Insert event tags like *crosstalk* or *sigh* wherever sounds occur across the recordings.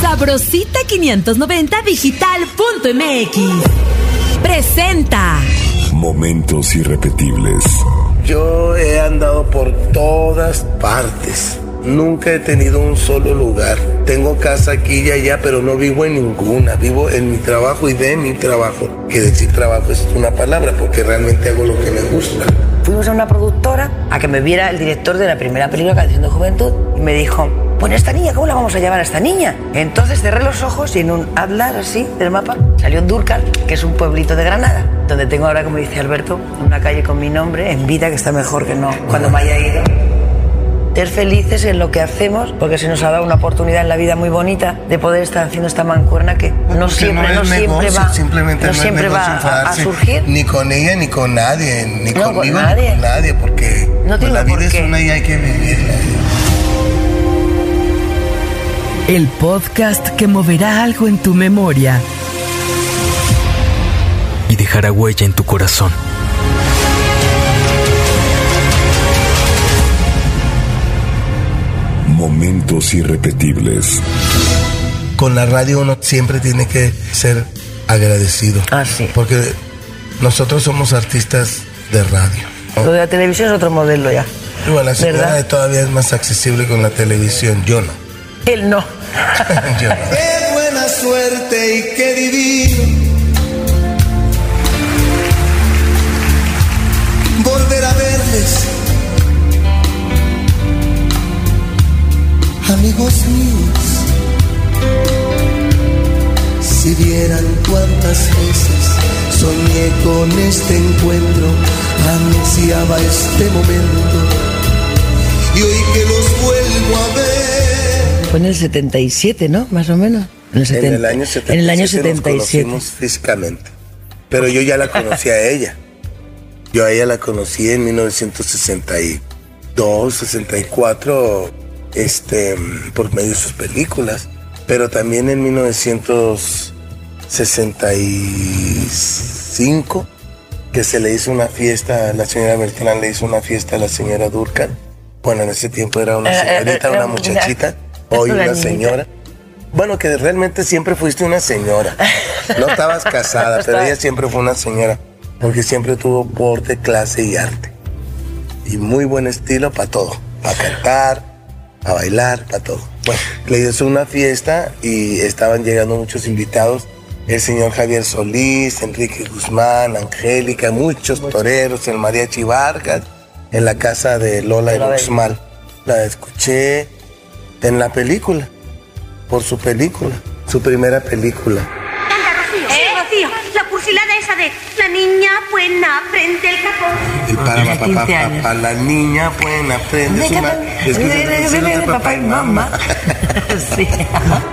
Sabrosita 590 digital.mx presenta Momentos irrepetibles. Yo he andado por todas partes. Nunca he tenido un solo lugar. Tengo casa aquí y allá, pero no vivo en ninguna. Vivo en mi trabajo y de mi trabajo. Que decir trabajo es una palabra porque realmente hago lo que me gusta. Fuimos a una productora a que me viera el director de la primera película Canción de Juventud y me dijo, bueno, esta niña, ¿cómo la vamos a llevar a esta niña? Entonces cerré los ojos y en un atlas así del mapa salió Durcal, que es un pueblito de Granada, donde tengo ahora, como dice Alberto, una calle con mi nombre en vida que está mejor que no cuando me haya ido. Ser felices en lo que hacemos, porque se nos ha dado una oportunidad en la vida muy bonita de poder estar haciendo esta mancuerna que no Porque siempre, no, es siempre negocio, va, simplemente no no es siempre va a- a, surgir. Ni con ella, ni con nadie, ni No, con conmigo, nadie. ni con nadie, porque No pues, la por vida es qué. una y hay que vivirla. El podcast que moverá algo en tu memoria. y dejará huella en tu corazón. Momentos irrepetibles. Con la radio uno siempre tiene que ser agradecido. Ah, sí. Porque nosotros somos artistas de radio. ¿no? Lo de la televisión es otro modelo ya. Bueno, la ¿Verdad? todavía es más accesible con la televisión. Yo no. Él no. Qué buena suerte y qué divino volver a verles. Amigos míos, si vieran cuántas veces soñé con este encuentro, ansiaba este momento y hoy que los vuelvo a ver. Fue en el 77, ¿no? Más o menos. En el, En 70 el año 77. En el año nos 77. conocimos físicamente. Pero yo ya la conocí a *laughs* ella. Yo a ella la conocí en 1962, 64, este, por medio de sus películas. Pero también en 1965, que se le hizo una fiesta, la señora Bertrán le hizo una fiesta a la señora Durkan. Bueno, en ese tiempo era una Eh, eh, señorita, eh, una- muchachita, hoy una señora. Bueno, que realmente siempre fuiste una señora. No estabas casada, *laughs* pero ella siempre fue una señora. Porque siempre tuvo porte, clase y arte. Y muy buen estilo para todo. Para cantar, para bailar, para todo. Bueno, le hizo una fiesta y estaban llegando muchos invitados. El señor Javier Solís, Enrique Guzmán, Angélica, muchos toreros, el mariachi Vargas, en la casa de Lola. Luxmal. La escuché en la película por su película, su primera película. Canta, Rocío. Sí, Rocío. La cursilada esa de la niña buena prende el capón. El para papá, 15 años. papá, la niña buena aprende su ma- las canciones de papá y mamá. *laughs* sí.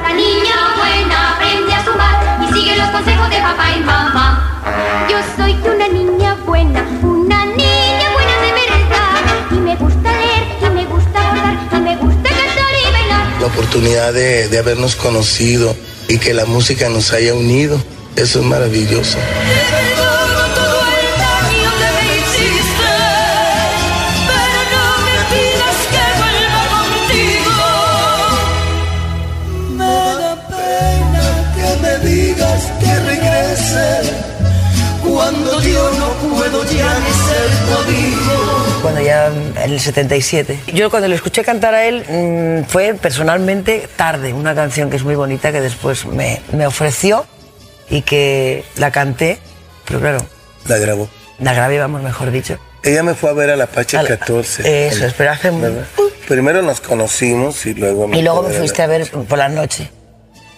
La niña buena aprende a sumar y sigue los consejos de papá y mamá. Yo soy una niña buena, La oportunidad de, de habernos conocido y que la música nos haya unido, eso es maravilloso. Ya en el 77. Yo cuando le escuché cantar a él mm, fue personalmente tarde, una canción que es muy bonita que después me, me ofreció y que la canté, pero claro, La grabó. la grabé, vamos, mejor dicho. Ella me fue a ver a la Pache Al- 14. Eso, espera, hace. Primero nos conocimos y luego Y luego me fuiste a ver por la noche.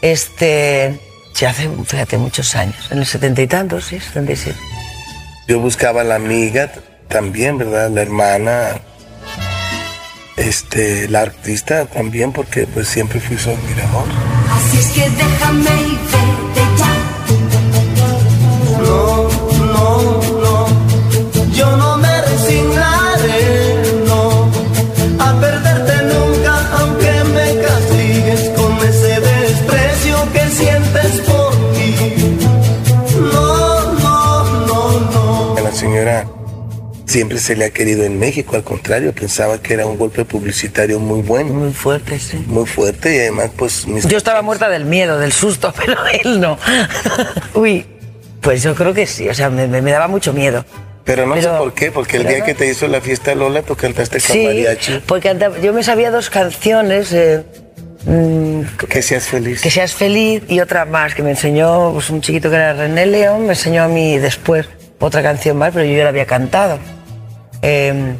Este, sí, hace, fíjate, muchos años, en el setenta y tantos, sí, 77. Yo buscaba a la amiga también, ¿verdad? La hermana, este, la artista también, porque pues siempre fui su admirador. Así es que déjame y vete ya. No, no, no, yo no me siempre se le ha querido en México, al contrario, pensaba que era un golpe publicitario muy bueno, Muy fuerte, sí. muy fuerte y además pues mis Yo estaba muerta del miedo, del susto, *laughs* pero él no. Uy, pues yo creo que sí, o sea, me, me- daba mucho miedo. Pero no sé Pero- por qué, porque el día no. que te hizo la fiesta Lola, tú cantaste con Sí, mariachi. porque yo me sabía dos canciones, eh, mm, Que seas feliz. Que seas feliz y otra más que me enseñó pues, un chiquito que era René León, me enseñó a mí después otra canción más, pero yo ya la había cantado. Eh,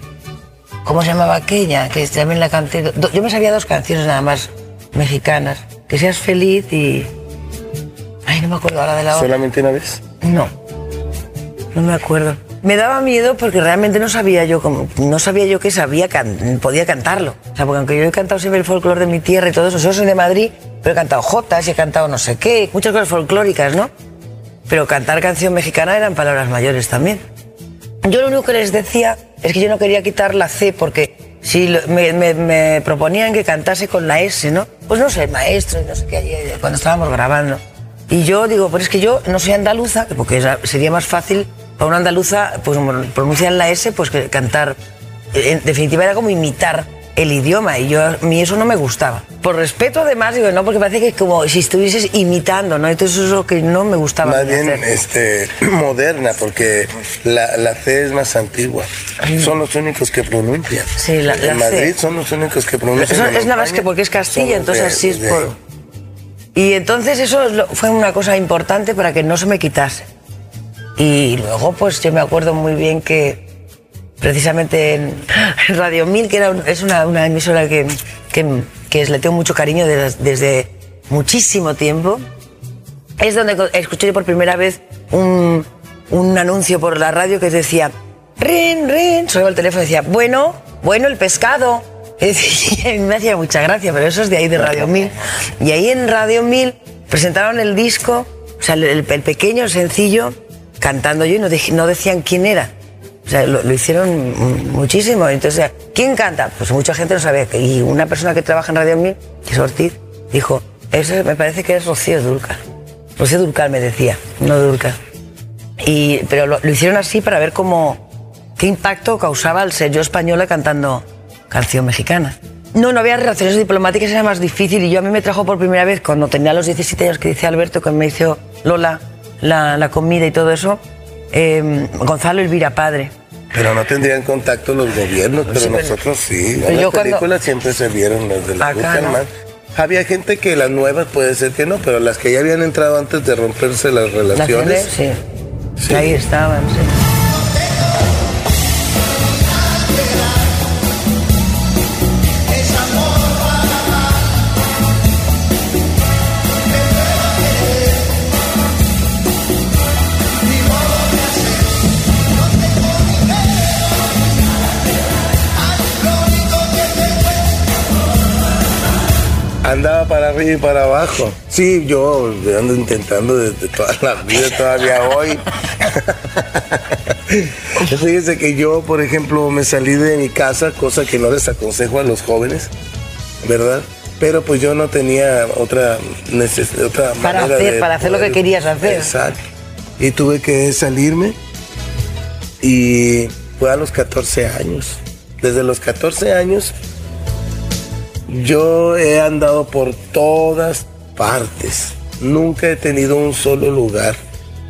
¿Cómo se llamaba aquella? Que también la canté. Yo me sabía dos canciones nada más mexicanas. Que seas feliz y. Ay, no me acuerdo ahora de la otra. ¿Solamente una vez? No, no me acuerdo. Me daba miedo porque realmente no sabía yo cómo, no sabía yo que sabía can- podía cantarlo. O sea, porque aunque yo he cantado siempre el folclore de mi tierra y todo eso, yo soy de Madrid, pero he cantado jotas y he cantado no sé qué, muchas cosas folclóricas, ¿no? Pero cantar canción mexicana eran palabras mayores también. Yo lo único que les decía es que yo no quería quitar la C porque si me, proponían que cantase con la S, ¿no? Pues no sé, maestro, no sé qué, eh, cuando estábamos grabando. Y yo digo, pues es que yo no soy andaluza, porque sería más fácil para una andaluza, pues como pronuncian la S, pues que cantar. En definitiva era como imitar el idioma y yo a mí eso no me gustaba. Por respeto además, digo, no, porque parece que es como si estuvieses imitando, ¿no? Entonces eso es lo que no me gustaba. Más bien hacer. este, *clears throat* moderna, porque la, la C es más antigua. Son los únicos que pronuncian. Sí, la- la en C. Madrid son los únicos que pronuncian. Eso es nada más que porque es Castilla, entonces de- así es de por... Y entonces eso fue una cosa importante para que no se me quitase. Y luego, pues yo me acuerdo muy bien que precisamente en, *laughs* Radio 1000, que era un- es una, una emisora que, que, que le tengo mucho cariño desde, desde muchísimo tiempo, es donde escuché por primera vez un, un anuncio por la radio que decía, rin, rin, sonaba el teléfono y decía, bueno, bueno el pescado. *laughs* Y me hacía mucha gracia, pero eso es de ahí de Radio 1000. Y ahí en Radio 1000 presentaron el disco, o sea, el, el pequeño, sencillo, cantando yo y no, dij- no decían quién era. O sea, lo, lo hicieron muchísimo. Entonces, ¿quién canta? Pues mucha gente no sabía. Y una persona que trabaja en Radio 1000, que es Ortiz, dijo, eso me parece que es Rocío Durcal. Rocío Durcal me decía, no Durcal. Y, pero lo, lo hicieron así para ver cómo, qué impacto causaba el ser yo española cantando canción mexicana. No, no había relaciones diplomáticas, era más difícil. Y yo a mí me trajo por primera vez, cuando tenía los 17 años que dice Alberto, que me hizo Lola la, la comida y todo eso, eh, Gonzalo Elvira Padre. Pero no tendrían contacto los gobiernos, pero Sí, nosotros sí. Las cuando- películas siempre se vieron las de la Acá no. Había gente que las nuevas puede ser que no, pero las que ya habían entrado antes de romperse las relaciones. Sí. Sí. Ahí estaban, sí. Andaba para arriba y para abajo. Sí, yo ando intentando desde toda la vida, todavía hoy. *laughs* Fíjense que yo, por ejemplo, me salí de mi casa, cosa que no les aconsejo a los jóvenes, ¿verdad? Pero pues yo no tenía otra necesidad, otra Para manera hacer- de para hacer lo que querías hacer. Exacto. Y tuve que salirme y fue a los 14 años. Desde los 14 años yo he andado por todas partes. Nunca he tenido un solo lugar.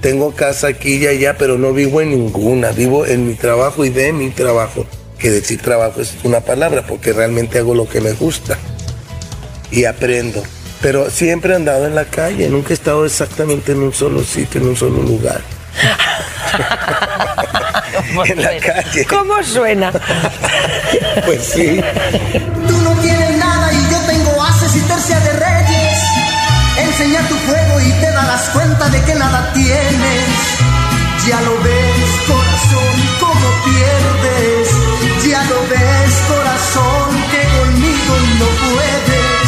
Tengo casa aquí y allá, pero no vivo en ninguna. Vivo en mi trabajo y de mi trabajo. Que decir trabajo es una palabra, porque realmente hago lo que me gusta. Y aprendo. Pero siempre he andado en la calle. Nunca he estado exactamente en un solo sitio, en un solo lugar. *laughs* en la calle. ¿Cómo suena? Pues sí. *laughs* cuenta de que nada tienes. Ya lo ves, corazón, cómo pierdes. Ya lo ves, corazón, que conmigo no puedes.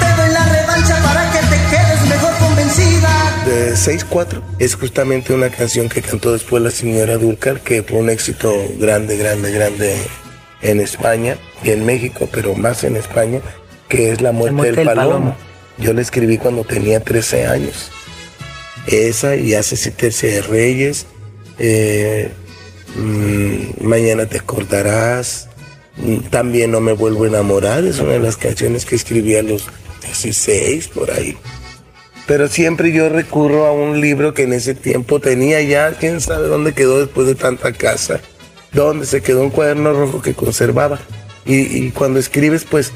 Te doy la revancha para que te quedes mejor convencida. de 6-4 es justamente una canción que cantó después la señora Dúrcal, que fue un éxito grande, grande, grande en España y en México, pero más en España, que es La muerte, muerte del, del palomo. palomo. Yo la escribí cuando tenía 13 años. Esa y Hace Tercia de Reyes, eh, mm, Mañana te acordarás, también No me vuelvo a enamorar, es una de las canciones que escribí a los 16 por ahí. Pero siempre yo recurro a un libro que en ese tiempo tenía ya, quién sabe dónde quedó después de tanta casa, donde se quedó un cuaderno rojo que conservaba. Y, y cuando escribes, pues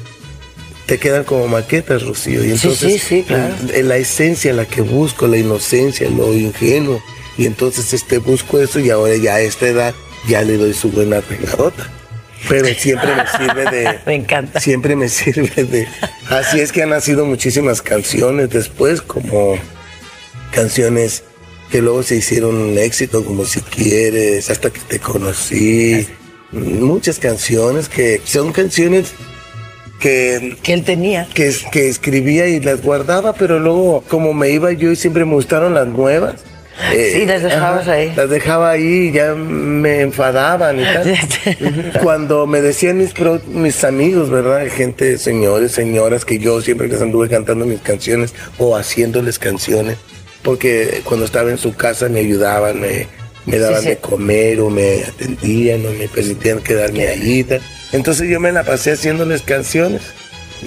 te quedan como maquetas, Rocío. Y Sí, entonces, sí, sí, claro. en la esencia, la que busco, la inocencia, lo ingenuo. Y entonces este busco eso y ahora ya a esta edad ya le doy su buena regadota. Pero siempre me sirve de... *laughs* Me encanta. Siempre me sirve de... Así es que han nacido muchísimas canciones después, como canciones que luego se hicieron un éxito, como Si Quieres, Hasta que te conocí. Muchas canciones que son canciones que Que él tenía. que, que escribía y las guardaba, pero luego como me iba yo y siempre me gustaron las nuevas. eh, Sí, las dejabas ahí. Las dejaba ahí y ya me enfadaban y tal. *laughs* Cuando me decían mis, pro- mis amigos, ¿verdad? Gente, señores, señoras, que yo siempre les anduve cantando mis canciones o haciéndoles canciones, porque cuando estaba en su casa me ayudaban, me, me daban sí. de comer o me atendían o me permitían quedarme ahí. y tal. Entonces yo me la pasé haciéndoles canciones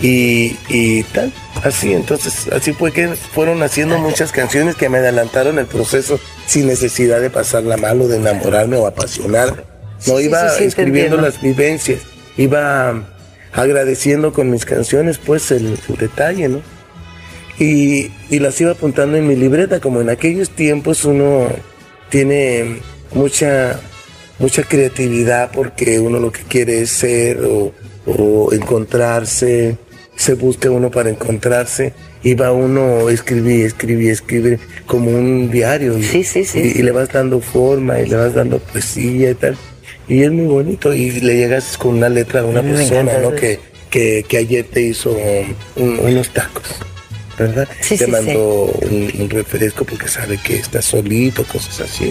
y, y tal, así, entonces así fue que fueron haciendo muchas canciones que me adelantaron el proceso sin necesidad de pasarla mal o de enamorarme o apasionarme. No Sí, iba escribiendo las vivencias, iba agradeciendo con mis canciones pues el, el detalle, ¿no? Y, y las iba apuntando en mi libreta, como en aquellos tiempos uno tiene mucha, mucha creatividad porque uno lo que quiere es ser o, o encontrarse, se busca uno para encontrarse y va uno a escribir, escribir, escribir como un diario y, Sí, sí, sí, y- le vas dando forma y le vas dando poesía y tal. Y es muy bonito y le llegas con una letra a una me persona, encanta ¿no? Que, que, que ayer te hizo un- unos tacos, ¿verdad? Sí, te sí, mandó Un, un refresco porque sabe que estás solito, cosas así.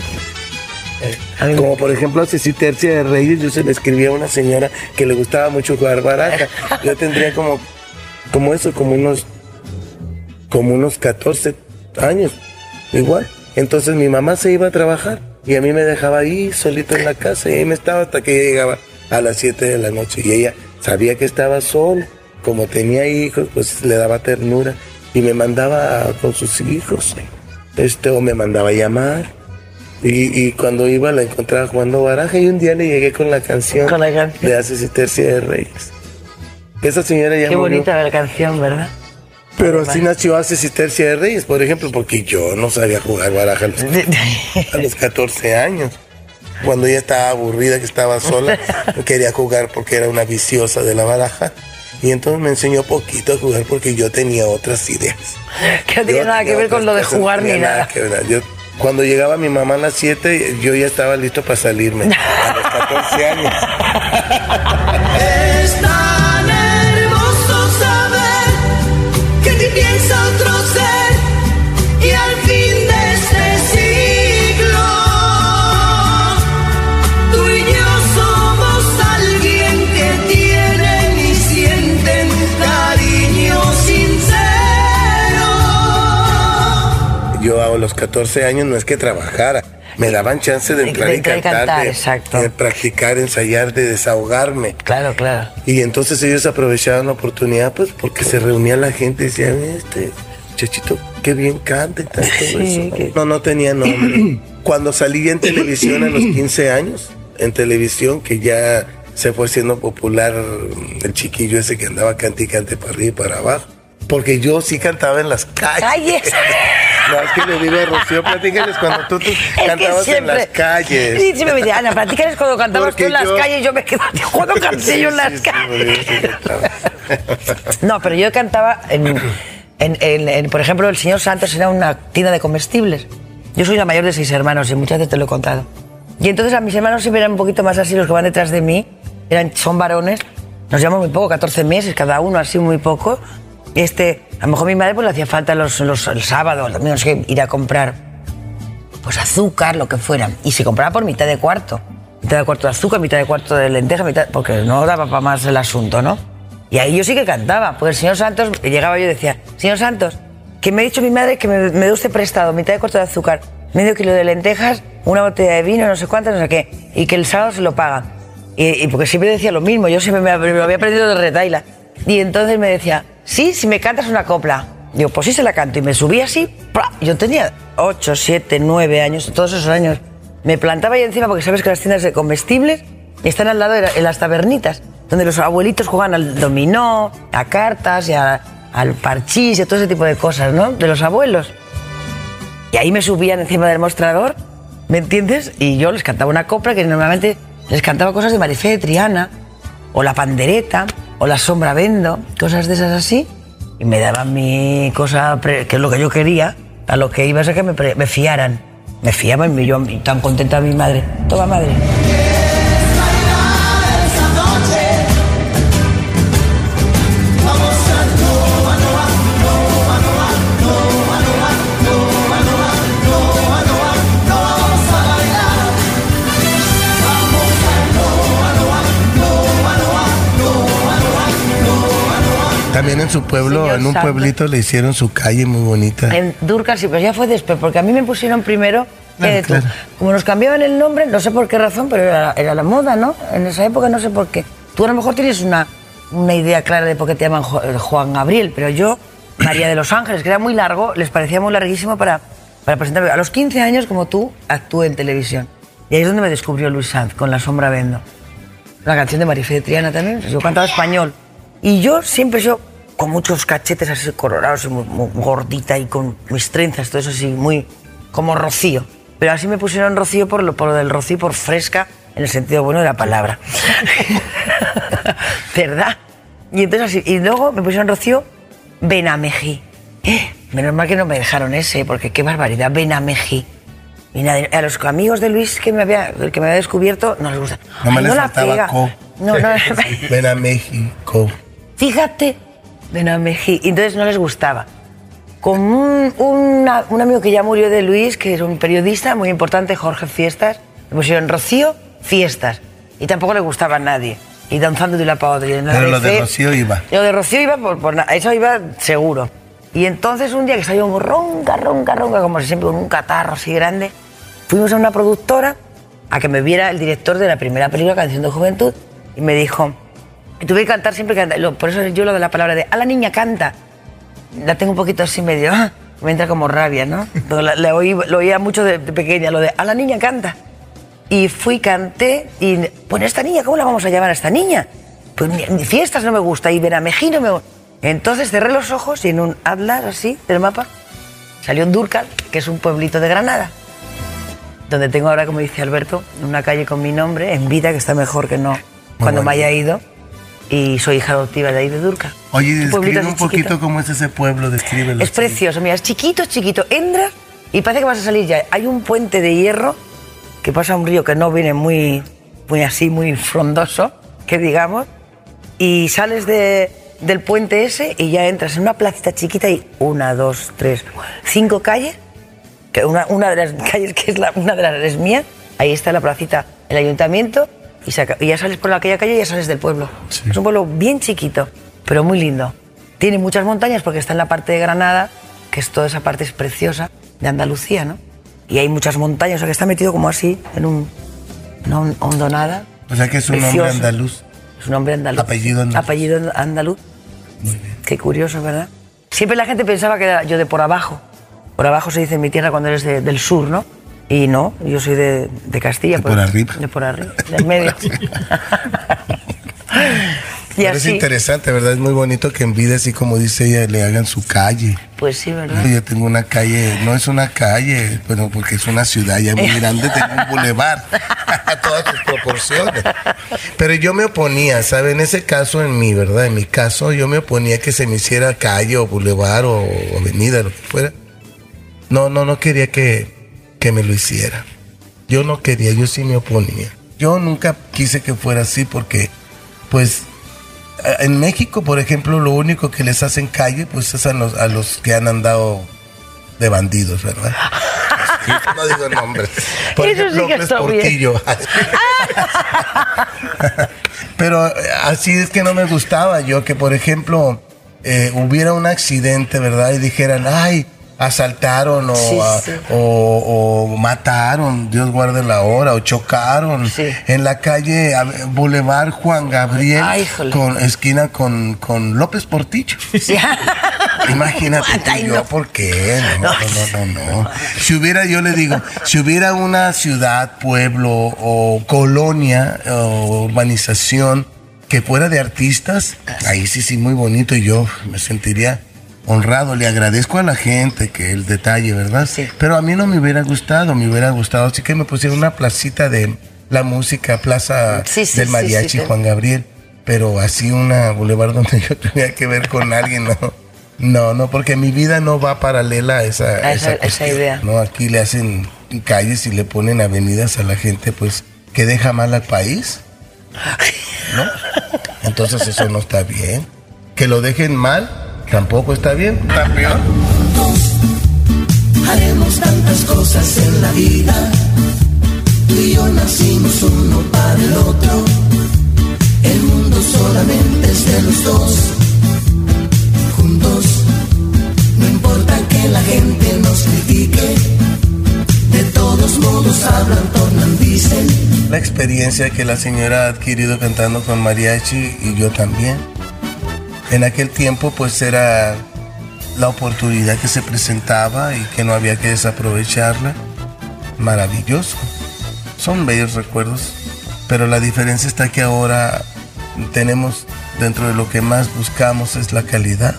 Me- Como por ejemplo a Ceci Tercia de Reyes, yo se le escribía a una señora que le gustaba mucho jugar baraja. *laughs* Yo tendría como, como eso, como unos, como unos 14 años, igual. Entonces mi mamá se iba a trabajar y a mí me dejaba ahí solito en la casa y ahí me estaba hasta que ella llegaba a las 7 de la noche y ella sabía que estaba sola, como tenía hijos, pues le daba ternura y me mandaba con sus hijos, este, o me mandaba a llamar. Y, y cuando iba la encontraba jugando baraja y un día le llegué con la canción, Con la canción. de Hace Tercia de Reyes. Esa señora ya Qué murió. bonita la canción, ¿verdad? Pero así nació Hace Tercia de Reyes, por ejemplo, porque yo no sabía jugar baraja a los, *laughs* a los 14 años. Cuando ella estaba aburrida, que estaba sola, *laughs* quería jugar porque era una viciosa de la baraja. Y entonces me enseñó poquito a jugar porque yo tenía otras ideas. *laughs* que no tiene nada que ver con lo de jugar ni nada. que ver. Yo- cuando llegaba mi mamá a las 7, yo ya estaba listo para salirme. *laughs* A los 14 años. *laughs* los 14 años no es que trabajara, me daban chance de De- entrar de entrar y cantar, cantar, de, exacto. de practicar, ensayar, de desahogarme. Claro, claro. Y entonces ellos aprovechaban la oportunidad, pues, porque se reunía la gente y decían, este muchachito, qué bien canta y tal, todo Sí, eso". que- No, no tenía nombre. *clears throat* Cuando salí en televisión a los 15 años, en televisión, que ya se fue siendo popular el chiquillo ese que andaba cante y cante para arriba y para abajo. Porque yo sí cantaba en las calles. ¡Calles! *laughs* No, es que le digo a Rocío, platícales cuando tú, tú *laughs* cantabas en siempre- las calles. Sí, siempre me dice, Ana, platícales cuando cantabas Porque tú en las yo- calles. Yo me quedo, ¿cuándo *laughs* canté yo en las Sí, sí, sí calles? cantaba. No, pero yo cantaba en, en- en- en, por ejemplo, el señor Santos era una tienda de comestibles. Yo soy la mayor de seis hermanos y muchas veces te lo he contado. Y entonces a mis hermanos siempre eran un poquito más así, los que van detrás de mí, eran, son varones, nos llevamos muy poco, 14 meses cada uno, así muy poco. Este, a lo mejor mi madre pues le hacía falta los, los- el sábado, el domingo, no sé ir a comprar pues azúcar, lo que fuera. Y se compraba por mitad de cuarto. Mitad de cuarto de azúcar, mitad de cuarto de lenteja, porque no daba para más el asunto, ¿no? Y ahí yo sí que cantaba, porque el señor Santos, llegaba yo y decía, señor Santos, que me ha dicho mi madre que me, me dé usted prestado mitad de cuarto de azúcar, medio kilo de lentejas, una botella de vino, no sé cuántas, no sé qué, y que el sábado se lo pagan. Y, y porque siempre decía lo mismo, yo siempre me, me lo había aprendido de retaila. Y entonces me decía, sí, si me cantas una copla. Digo, pues sí se la canto. Y me subí así, ¡pra! yo tenía 8, 7, 9 años, todos esos años. Me plantaba ahí encima porque sabes que las tiendas de comestibles están al lado de las tabernitas, donde los abuelitos juegan al dominó, a cartas y a- al parchís y a todo ese tipo de cosas, ¿no? De los abuelos. Y ahí me subían encima del mostrador, ¿me entiendes? Y yo les cantaba una copla que normalmente les cantaba cosas de Marifé Triana, o la pandereta, o la sombra vendo, cosas de esas así. Y me daban mi cosa, que es lo que yo quería, a lo que iba a que me, me fiaran. Me fiaban y yo tan contenta mi madre. Toma madre. También en su pueblo, Señor en un santo. pueblito le hicieron su calle muy bonita. En Durcal sí, pero ya fue después, porque a mí me pusieron primero Claro, claro. Como nos cambiaban el nombre, no sé por qué razón, pero era, era la moda, ¿no? En esa época no sé por qué. Tú a lo mejor tienes una, una idea clara de por qué te llaman eh, Juan Gabriel, pero yo, María de los Ángeles, que era muy largo, les parecía muy larguísimo para, para presentarme. A los 15 años, como tú, actué en televisión. Y ahí es donde me descubrió Luis Sanz, con La Sombra Vendo. La canción de Marifé de Triana también, yo cantaba español. Y yo siempre, yo, con muchos cachetes así colorados, y muy, muy gordita y con mis trenzas, todo eso así, muy como Rocío. Pero así me pusieron Rocío por lo, por lo del Rocío, por fresca, en el sentido bueno de la palabra. *laughs* ¿Verdad? Y entonces así, y luego me pusieron Rocío Benamejí. Eh, Menos mal que no me dejaron ese, porque qué barbaridad, Benamejí. Y nadie- a los amigos de Luis que me había, que me había descubierto no les gusta. No me Ay, le la faltaba pega. co. No, no. Ven a México. Fíjate, Benamejí. Y entonces no les gustaba. Con un, una- un amigo que ya murió de Luis, que es un periodista muy importante, Jorge Fiestas, le pusieron Rocío Fiestas. Y tampoco le gustaba a nadie. Y danzando de una para otra. Y la Pero lo de Rocío iba. Lo de Rocío iba por, por eso iba seguro. Y entonces un día que yo ronca, ronca, ronca, como siempre, con un catarro así grande, fuimos a una productora a que me viera el director de la primera película, Canción de Juventud, y me dijo, y tuve que cantar siempre, que por eso yo lo de la palabra de, a la niña canta, la tengo un poquito así medio, ¡ah! me entra como rabia, ¿no? La- la oí- lo oía mucho de, de pequeña, lo de, a la niña canta. Y fui, canté, y, bueno, esta niña, ¿cómo la vamos a llamar a esta niña? Pues ni, fiestas no me gusta, y Benamejí no me gusta. Entonces cerré los ojos y en un atlas así del mapa salió Durcal, que es un pueblito de Granada, donde tengo ahora, como dice Alberto, una calle con mi nombre, en vida, que está mejor que no cuando me bonito. haya ido. Y soy hija adoptiva de ahí de Durcal. Oye, describe un poquito chiquito. cómo es ese pueblo, descríbelo. Es precioso, mira, es chiquito, chiquito. Entras y parece que vas a salir ya. Hay un puente de hierro que pasa un río que no viene muy, muy así, muy frondoso, que digamos, y sales de- del puente ese y ya entras en una placita chiquita y una, dos, tres, cinco calles, que una, una de las *laughs* calles que es la, una de las es mía, ahí está la placita, el ayuntamiento, y, y ya sales por aquella calle y ya sales del pueblo. Es un pueblo bien chiquito, pero muy lindo. Tiene muchas montañas porque está en la parte de Granada, que es toda esa parte es preciosa, de Andalucía, ¿no? Y hay muchas montañas, o sea que está metido como así, en un, una hon- hondonada. O sea que es un hombre andaluz. Es un hombre andaluz. Apellido andaluz. Apellido andaluz. Qué curioso, ¿verdad? Siempre la gente pensaba que era yo de por abajo. Por abajo se dice en mi tierra cuando eres de- del sur, ¿no? Y no, yo soy de, de Castilla. De pues, por arriba. De por arriba, del medio. *laughs* y Pero es interesante, ¿verdad? Es muy bonito que en vida, así como dice ella, le hagan su calle. pues sí, ¿verdad? Yo tengo una calle, no es una calle, bueno, porque es una ciudad ya muy grande, tengo un bulevar *laughs* a todas sus proporciones. Pero yo me oponía, ¿sabe? En ese caso, en mi, ¿verdad? En mi caso, yo me oponía que se me hiciera calle o bulevar o avenida, lo que fuera. No, no, no quería que, que me lo hiciera. Yo no quería, yo sí me oponía. Yo nunca quise que fuera así porque, pues, en México, por ejemplo, lo único que les hacen calle, pues es a los, a los que han andado de bandidos, ¿verdad? *laughs* No digo nombres. Por Eso sí ejemplo, que López está bien. Portillo. *laughs* Pero eh, así es que no me gustaba yo que, por ejemplo, eh, hubiera un accidente, ¿verdad? Y dijeran, ay, asaltaron o, Sí, a- sí. o- o mataron, Dios guarde la hora, o chocaron Sí. en la calle Boulevard Juan Gabriel Ay, con esquina con, con López Portillo. *laughs* Imagínate tú, yo. ¿por qué? No, no, no. Si hubiera, yo le digo, si hubiera una ciudad, pueblo o colonia o urbanización que fuera de artistas, ahí sí, sí, muy bonito y yo me sentiría honrado. Le agradezco a la gente que el detalle, ¿verdad? Sí. Pero a mí no me hubiera gustado, me hubiera gustado. Así que me pusieron una placita de la música, Plaza Sí, sí, del Mariachi. Juan Gabriel. Pero así una boulevard donde *laughs* yo tenía que ver con alguien, no. No, no, porque mi vida no va paralela a esa, A esa- esa cuestión, idea. No, aquí le hacen calles y le ponen avenidas a la gente, pues, que deja mal al país. ¿No? *laughs* Entonces eso no está bien. Que lo dejen mal, tampoco está bien. Está peor. Haremos tantas cosas en la vida. Tú y yo nacimos uno para el otro. El mundo solamente es de los dos. Juntos, no importa que la gente nos critique. De todos modos hablan, tornan, dicen. La experiencia que la señora ha adquirido cantando con mariachi y yo también. En aquel tiempo pues era la oportunidad que se presentaba y que no había que desaprovecharla. Maravilloso. Son bellos recuerdos, pero la diferencia está que ahora tenemos dentro de lo que más buscamos es la calidad.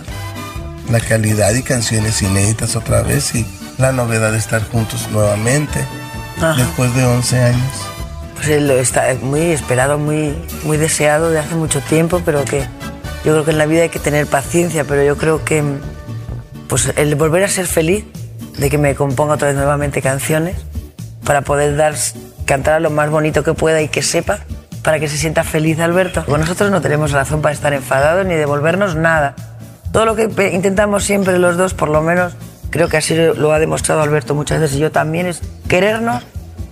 La calidad y canciones inéditas otra vez y la novedad de estar juntos nuevamente Ajá. después de 11 años. Pues lo está muy esperado, muy, muy deseado de hace mucho tiempo, pero que yo creo que en la vida hay que tener paciencia, pero yo creo que pues el volver a ser feliz, de que me componga otra vez nuevamente canciones, para poder dar, cantar lo más bonito que pueda y que sepa, para que se sienta feliz Alberto. Con nosotros no tenemos razón para estar enfadados ni devolvernos nada. Todo lo que intentamos siempre los dos, por lo menos, creo que así lo ha demostrado Alberto muchas veces y yo también, es querernos,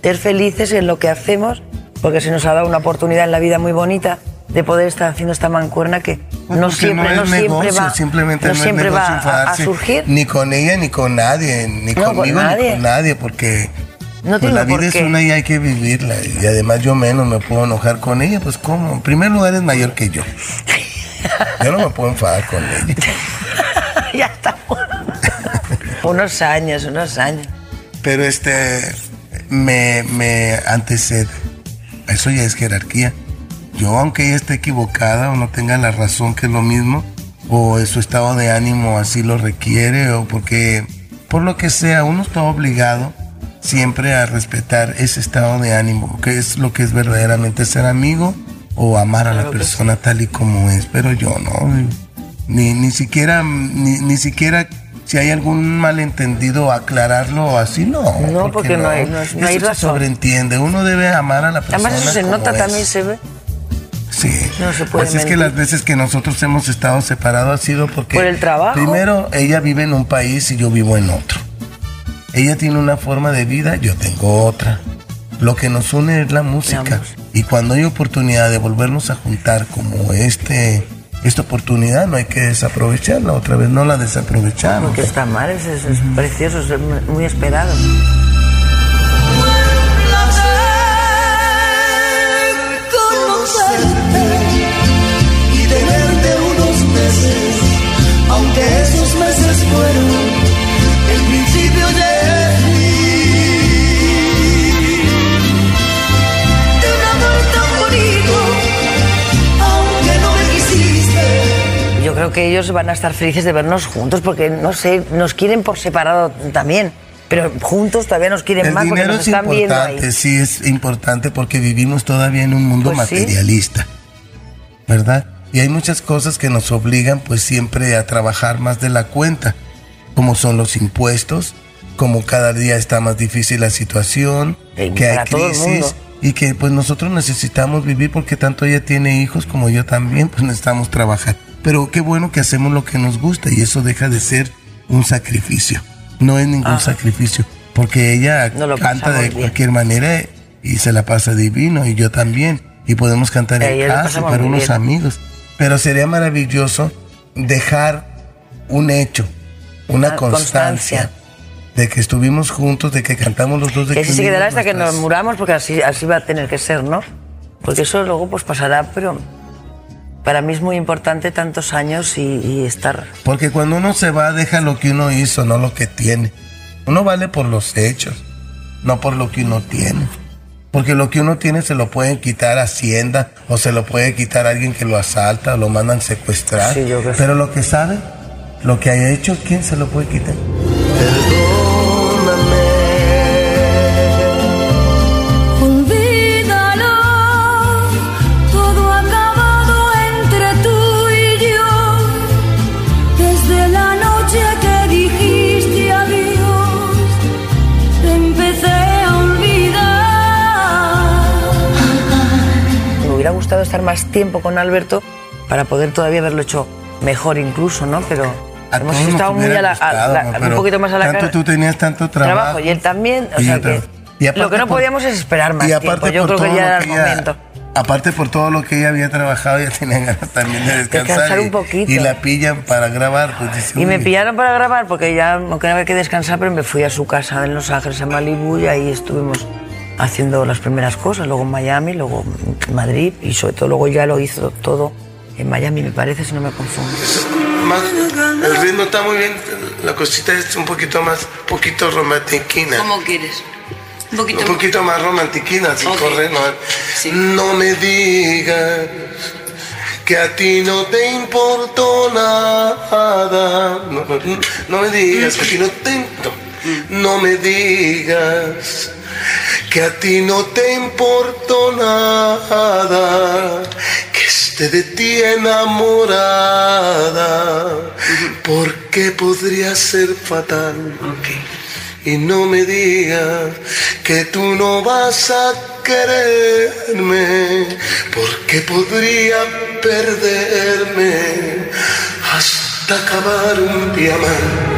ser felices en lo que hacemos, porque se nos ha dado una oportunidad en la vida muy bonita de poder estar haciendo esta mancuerna que no siempre, no siempre negocio, va, simplemente no no es siempre negocio va a- surgir. Ni con ella, ni con nadie, ni No, con conmigo, nadie. ni con nadie, porque No pues, la vida es una y hay que vivirla. Y además yo menos me puedo enojar con ella, pues ¿cómo? En primer lugar es mayor que yo. *laughs* Yo no me puedo enfadar con ella. *laughs* ya estamos. unos años, unos años. Pero este me, me antecede. Eso ya es jerarquía. Yo, aunque ella esté equivocada o no tenga la razón que es lo mismo, o su estado de ánimo así lo requiere, o porque por lo que sea, uno está obligado siempre a respetar ese estado de ánimo, que es lo que es verdaderamente ser amigo o amar a la persona tal y como es. Pero yo no, ni, ni siquiera, ni, ni siquiera si hay algún malentendido aclararlo así, no. No, porque no hay- no no hay Eso se razón. sobreentiende, uno debe amar a la persona. Además eso se como nota es. también, se ve. Sí. No se puede Pues es que las veces que nosotros hemos estado separados ha sido porque. Por el trabajo. Primero, ella vive en un país y yo vivo en otro. Ella tiene una forma de vida, yo tengo otra. Lo que nos une es la música. música. Y cuando hay oportunidad de volvernos a juntar como este, esta oportunidad, no hay que desaprovecharla. Otra vez no la desaprovechamos. Porque está mal, es, es- es precioso, es muy esperado. Aunque esos meses fueron el principio de un amor tan bonito, aunque no me quisiste. Yo creo que ellos van a estar felices de vernos juntos porque, no sé, nos quieren por separado también. Pero juntos todavía nos quieren El más porque nos es están viendo ahí. sí es importante porque vivimos todavía en un mundo Pues sí. materialista, ¿verdad? Y hay muchas cosas que nos obligan pues siempre a trabajar más de la cuenta, como son los impuestos, como cada día está más difícil la situación, que hay crisis y que pues nosotros necesitamos vivir porque tanto ella tiene hijos como yo también, pues necesitamos trabajar. Pero qué bueno que hacemos lo que nos gusta y eso deja de ser un sacrificio. No es ningún Ajá. sacrificio, porque ella No canta de bien. cualquier manera y se la pasa divino y yo también y podemos cantar en casa para unos bien. amigos. Pero sería maravilloso dejar un hecho, una Una constancia, constancia. de que estuvimos juntos, de que cantamos los dos. De Que se quedará hasta que nos muramos, porque así, así va a tener que ser, ¿no? Porque eso luego pues pasará, pero para mí es muy importante tantos años y, y estar... Porque cuando uno se va, deja lo que uno hizo, no lo que tiene. Uno vale por los hechos, no por lo que uno tiene. Porque lo que uno tiene se lo pueden quitar a Hacienda o se lo puede quitar a alguien que lo asalta o lo mandan secuestrar. Sí, yo Pero lo que sabe, lo que haya hecho, ¿quién se lo puede quitar? Gustado estar más tiempo con Alberto para poder todavía haberlo hecho mejor incluso, ¿no? Pero A hemos estado muy a la, a la- un poquito más a la tanto cara. tú tenías tanto trabajo. y él también, o sea yo que lo que no por- podíamos es esperar más y tiempo. aparte Yo por creo que todo ya lo era el momento. Aparte por todo lo que ella había trabajado, *laughs* ya tenía ganas también de descansar. Descansar y- un poquito. Y la pillan para grabar. Pues dice, Y me pillaron para grabar porque ya no quedaba que descansar, pero me fui a su casa en Los Ángeles, en Malibu, y ahí estuvimos haciendo las primeras cosas, luego en Miami, luego en Madrid, y sobre todo luego ya lo hizo todo en Miami, me parece, si no me confundo. Más, el ritmo está muy bien. La cosita es un poquito más, poquito romantiquina. quieres? Un Un poquito más romantiquina, así corre, ¿no? No me digas que a ti no te importó nada. No, no, no me digas que a ti no te importó. No me digas que a ti no te importó nada. Que esté de ti enamorada. Porque podría ser fatal. Y no me digas que tú no vas a quererme, porque podría perderme hasta acabar un día más.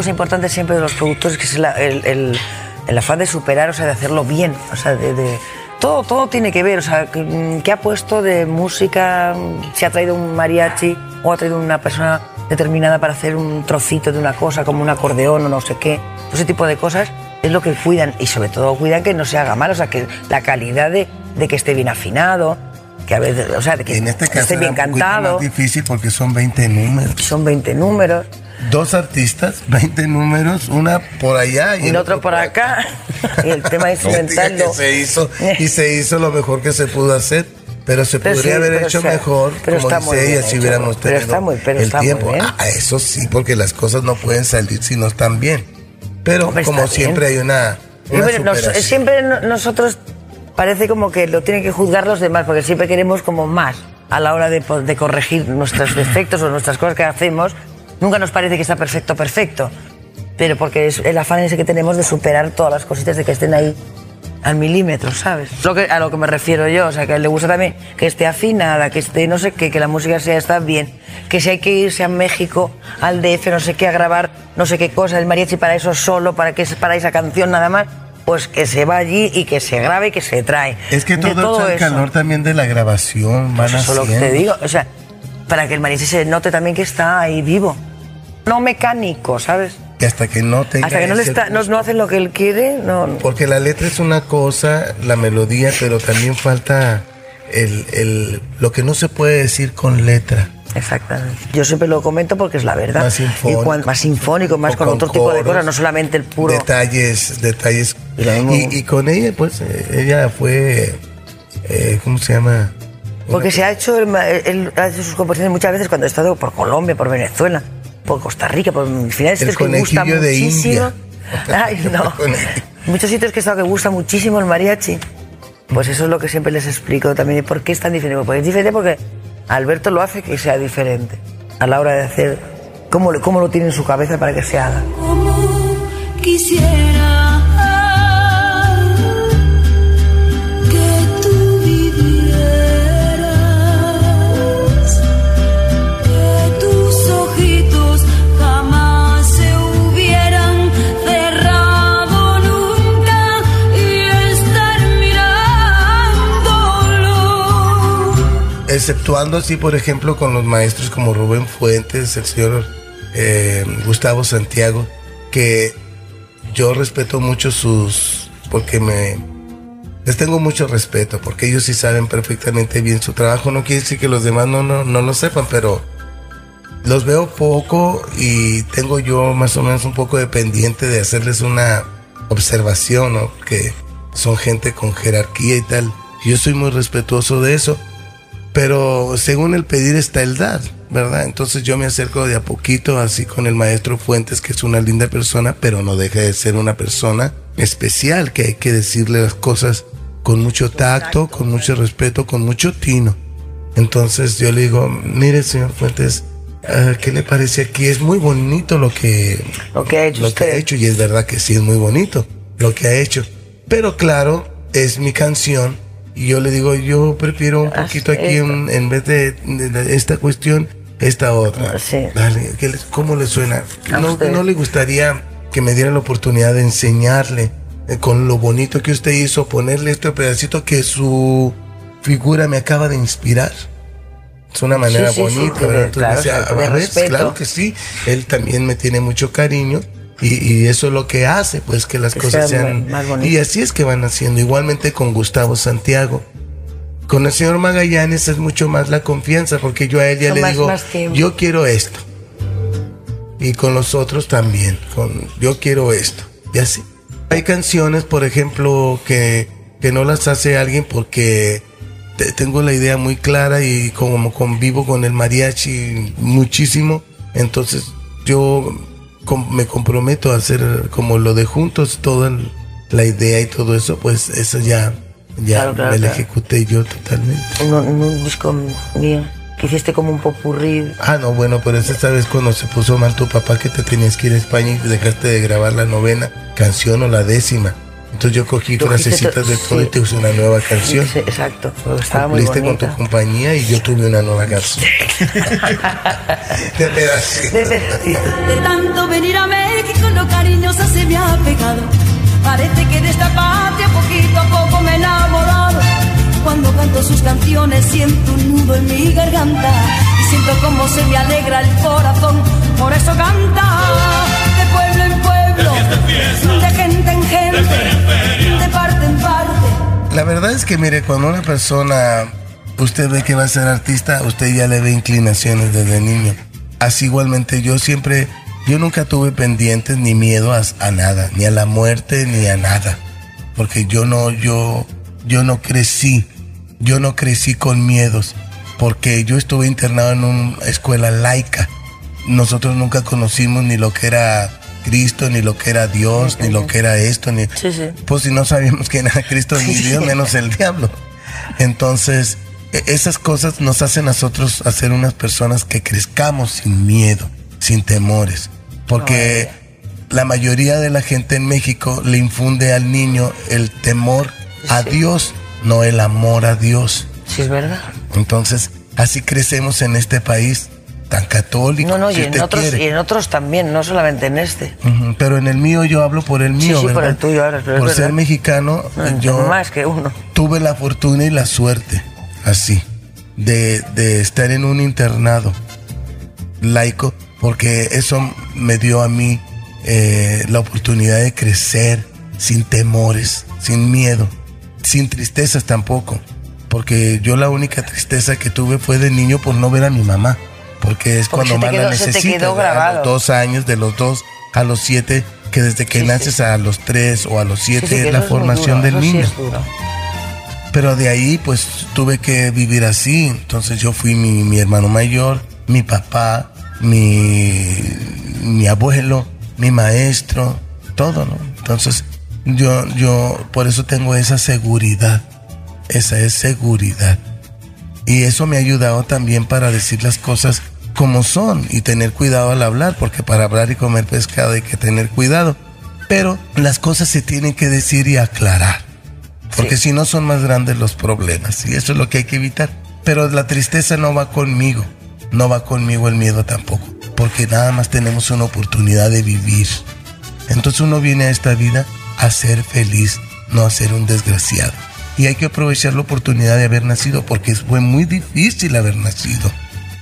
Cosa importante siempre de los productores que es la- el, el- el afán de superar, o sea, de hacerlo bien, o sea, de, de- todo, todo tiene que ver, o sea, mm, ¿qué ha puesto de música? Si ha traído un mariachi o ha traído una persona determinada para hacer un trocito de una cosa, como un acordeón o no sé qué, ese tipo de cosas es lo que cuidan y sobre todo cuidan que no se haga mal, o sea, que la calidad de, de que esté bien afinado, que a veces, o sea, de que En este caso esté bien cantado, más difícil porque son 20 números. son 20 números. Dos artistas, 20 números, una por allá y, y el otro por acá. *laughs* Y el tema *laughs* No instrumental que se hizo y se hizo lo mejor que se pudo hacer, pero se Pero podría sí, haber pero hecho o sea, mejor, pero como muy dice ella, si hecho, hubiéramos pero tenido está muy- pero el está muy tiempo. bien. Ah, eso sí, porque las cosas no pueden salir si no están bien. Pero como siempre bien. hay una, una Siempre, nos- siempre no- nosotros parece como que lo tienen que juzgar los demás, porque siempre queremos como más a la hora de, de corregir nuestros defectos o nuestras cosas que hacemos. Nunca nos parece que está perfecto, perfecto. Pero porque es el afán ese que tenemos de superar todas las cositas de que estén ahí al milímetro, ¿sabes? Lo que, a lo que me refiero yo, o sea, que le gusta también que esté afinada, que esté no sé qué, que la música sea está bien, que si hay que irse a México, al DF, no sé qué, a grabar no sé qué cosa, el mariachi para eso solo, para que para esa canción nada más, pues que se va allí y que se grabe y que se trae. Es que todo, echa el eso. calor también de la grabación, van Pues eso es lo que te digo, o sea, para que el mariachi se note también que está ahí vivo. No mecánico, ¿sabes? Y hasta que no tenga Hasta que no le está, no, no hacen lo que él quiere, no. Porque la letra es una cosa, la melodía, pero también falta el, el- lo que no se puede decir con letra. Exactamente. Yo siempre lo comento porque es la verdad. Más sinfónico. Y más sinfónico, más con, con otro tipo de cosas, no solamente el puro. Detalles, detalles. Y Y, y con ella, pues, eh, ella fue, eh, ¿cómo se llama? Porque se ha hecho, él, él ha hecho sus composiciones muchas veces cuando ha estado por Colombia, por Venezuela, por Costa Rica, por finales El sitios que gusta de muchísimo. India. *laughs* Ay, *laughs* no. Conejillo. Muchos sitios que he estado que gusta muchísimo el mariachi. Pues eso es lo que siempre les explico también. ¿Y por qué es tan diferente? Porque es diferente porque Alberto lo hace que sea diferente a la hora de hacer cómo, lo- cómo lo tiene en su cabeza para que se haga. Como quisiera exceptuando así, por ejemplo, con los maestros como Rubén Fuentes, el señor eh, Gustavo Santiago, que yo respeto mucho sus, porque me, les tengo mucho respeto, porque ellos sí saben perfectamente bien su trabajo. No quiere decir que los demás no, no, no lo sepan, pero los veo poco y tengo yo más o menos un poco de pendiente de hacerles una observación, ¿no? Que son gente con jerarquía y tal. Yo soy muy respetuoso de eso, pero según el pedir está el dar, ¿verdad? Entonces yo me acerco de a poquito así con el maestro Fuentes, que es una linda persona, pero no deja de ser una persona especial, que hay que decirle las cosas con mucho tacto, con mucho respeto, con mucho tino. Entonces yo le digo, mire señor Fuentes, ah, ¿qué le parece aquí? Es muy bonito lo que, Lo que ha hecho lo que ha hecho y es verdad que sí es muy bonito lo que ha hecho. Pero claro, es mi canción y yo le digo, yo prefiero un poquito aquí en, en vez de, esta cuestión, esta otra. Sí. Dale, ¿qué le- ¿cómo le suena? ¿No. ¿No le gustaría que me diera la oportunidad de enseñarle eh, con lo bonito que usted hizo, ponerle este pedacito que su figura me acaba de inspirar? Es una manera sí, sí, bonita, ¿verdad? Entonces claro, me decía, de "A ver, respeto". claro que sí, él también me tiene mucho cariño y, y eso es lo que hace, pues que las Que cosas sea sean... más. Y así es que van haciendo, igualmente con Gustavo Santiago. Con el señor Magallanes es mucho más la confianza, porque yo a él ya Son le más- digo, más que- yo quiero esto. Y con los otros también, con yo quiero esto. Y así. Hay canciones, por ejemplo, que, que no las hace alguien porque te- tengo la idea muy clara y como convivo con el mariachi muchísimo, entonces yo com- me comprometo a hacer como lo de juntos, toda la idea y todo eso, pues eso ya, ya Claro, claro, me la claro. ejecuté yo totalmente. En un, en un disco mío, que hiciste como un popurrí. Ah, no, bueno, pero esa vez cuando se puso mal tu papá que te tenías que ir a España y dejaste de grabar la novena canción o la décima. Entonces yo cogí frasecitas de todo sí. y te usé una nueva canción. Sí, exacto, estaba muy Cumpliste con tu bonita. compañía y yo tuve una nueva canción. *laughs* de pedacito. De pedacito. De tanto venir a México, lo cariñosa se me ha pegado. Parece que de esta patria poquito a poco me he enamorado. Cuando canto sus canciones siento un nudo en mi garganta y siento como se me alegra el corazón. Por eso canta de pueblo en pueblo, de gente en gente, verdad es que mire, cuando una persona, usted ve que va a ser artista, usted ya le ve inclinaciones desde niño. Así igualmente yo siempre, yo nunca tuve pendientes ni miedo a, a nada, ni a la muerte ni a nada, porque yo no, yo, yo no crecí, yo no crecí con miedos, porque yo estuve internado en una escuela laica. Nosotros nunca conocimos ni lo que era Cristo, ni lo que era Dios, ni lo que era esto, ni Sí, sí. pues si no sabíamos quién era Cristo ni *laughs* Dios, menos el diablo. Entonces, e- esas cosas nos hacen a nosotros hacer unas personas que crezcamos sin miedo, sin temores. Porque la mayoría de la gente en México le infunde al niño el temor a Dios, no el amor a Dios. Sí, es verdad. Entonces, así crecemos en este país tan católico. No, no, si y en, otros, quiere. y en otros también, no solamente en este. Pero en el mío yo hablo por el mío, sí, por ¿verdad? el tuyo ahora, pero Por ser mexicano, No, yo Más que uno. tuve la fortuna y la suerte, así, de, de estar en un internado laico, porque eso me dio a mí eh, la oportunidad de crecer sin temores, sin miedo, sin tristezas tampoco, porque yo la única tristeza que tuve fue de niño por no ver a mi mamá, porque es Porque cuando más quedó- la a los dos años, de los dos a los siete, que desde que Sí, sí. naces a los tres o a los siete Sí, es la formación duro, del niño. Pero de ahí pues tuve que vivir así. Entonces yo fui mi, mi hermano mayor, mi papá, mi, mi abuelo, mi maestro, todo, ¿no? Entonces yo, yo por eso tengo esa seguridad. Esa es seguridad. Y eso me ha ayudado también para decir las cosas como son y tener cuidado al hablar, porque para hablar y comer pescado hay que tener cuidado. Pero las cosas se tienen que decir y aclarar. Porque si no son más grandes los problemas. Y eso es lo que hay que evitar. Pero la tristeza no va conmigo. No va conmigo el miedo tampoco. Porque nada más tenemos una oportunidad de vivir. Entonces uno viene a esta vida a ser feliz, no a ser un desgraciado. y hay que aprovechar la oportunidad de haber nacido porque fue muy difícil haber nacido.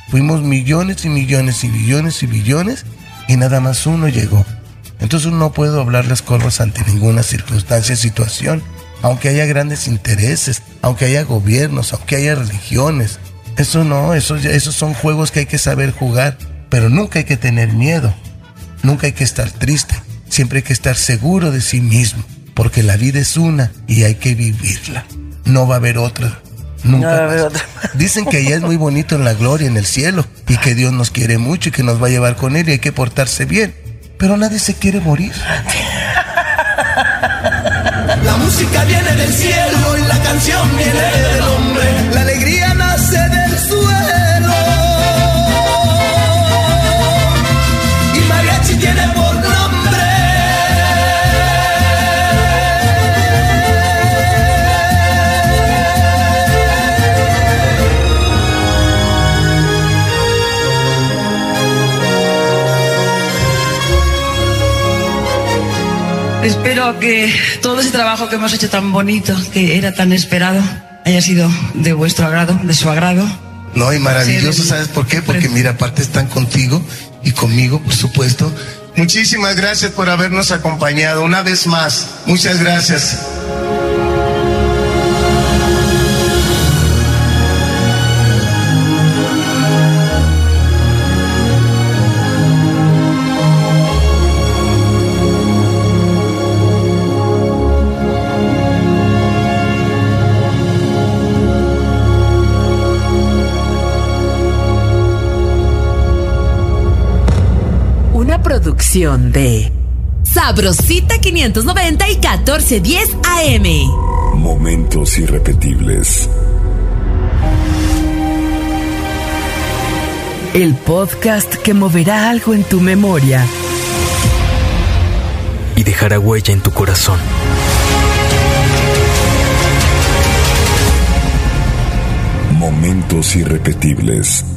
Fuimos millones y millones y billones y billones y nada más uno llegó. Entonces no puedo hablar las cosas ante ninguna circunstancia, situación, aunque haya grandes intereses, aunque haya gobiernos, aunque haya religiones. Eso no, esos son juegos que hay que saber jugar, pero nunca hay que tener miedo, nunca hay que estar triste, siempre hay que estar seguro de sí mismo, porque la vida es una y hay que vivirla. No va a haber otra. Nunca. No va a haber más. otra. Dicen que allá es muy bonito en la gloria, en el cielo, y que Dios nos quiere mucho y que nos va a llevar con Él y hay que portarse bien. Pero nadie se quiere morir. La música viene del cielo y la canción viene del hombre. La alegría Espero que todo ese trabajo que hemos hecho tan bonito, que era tan esperado, haya sido de vuestro agrado, de su agrado. No, y maravilloso, ¿sabes por qué? Porque mira, aparte están contigo y conmigo, por supuesto. Muchísimas gracias por habernos acompañado una vez más. Muchas gracias. Producción de Sabrosita 590 y 1410 AM. Momentos irrepetibles. el podcast que moverá algo en tu memoria. y dejará huella en tu corazón. Momentos irrepetibles.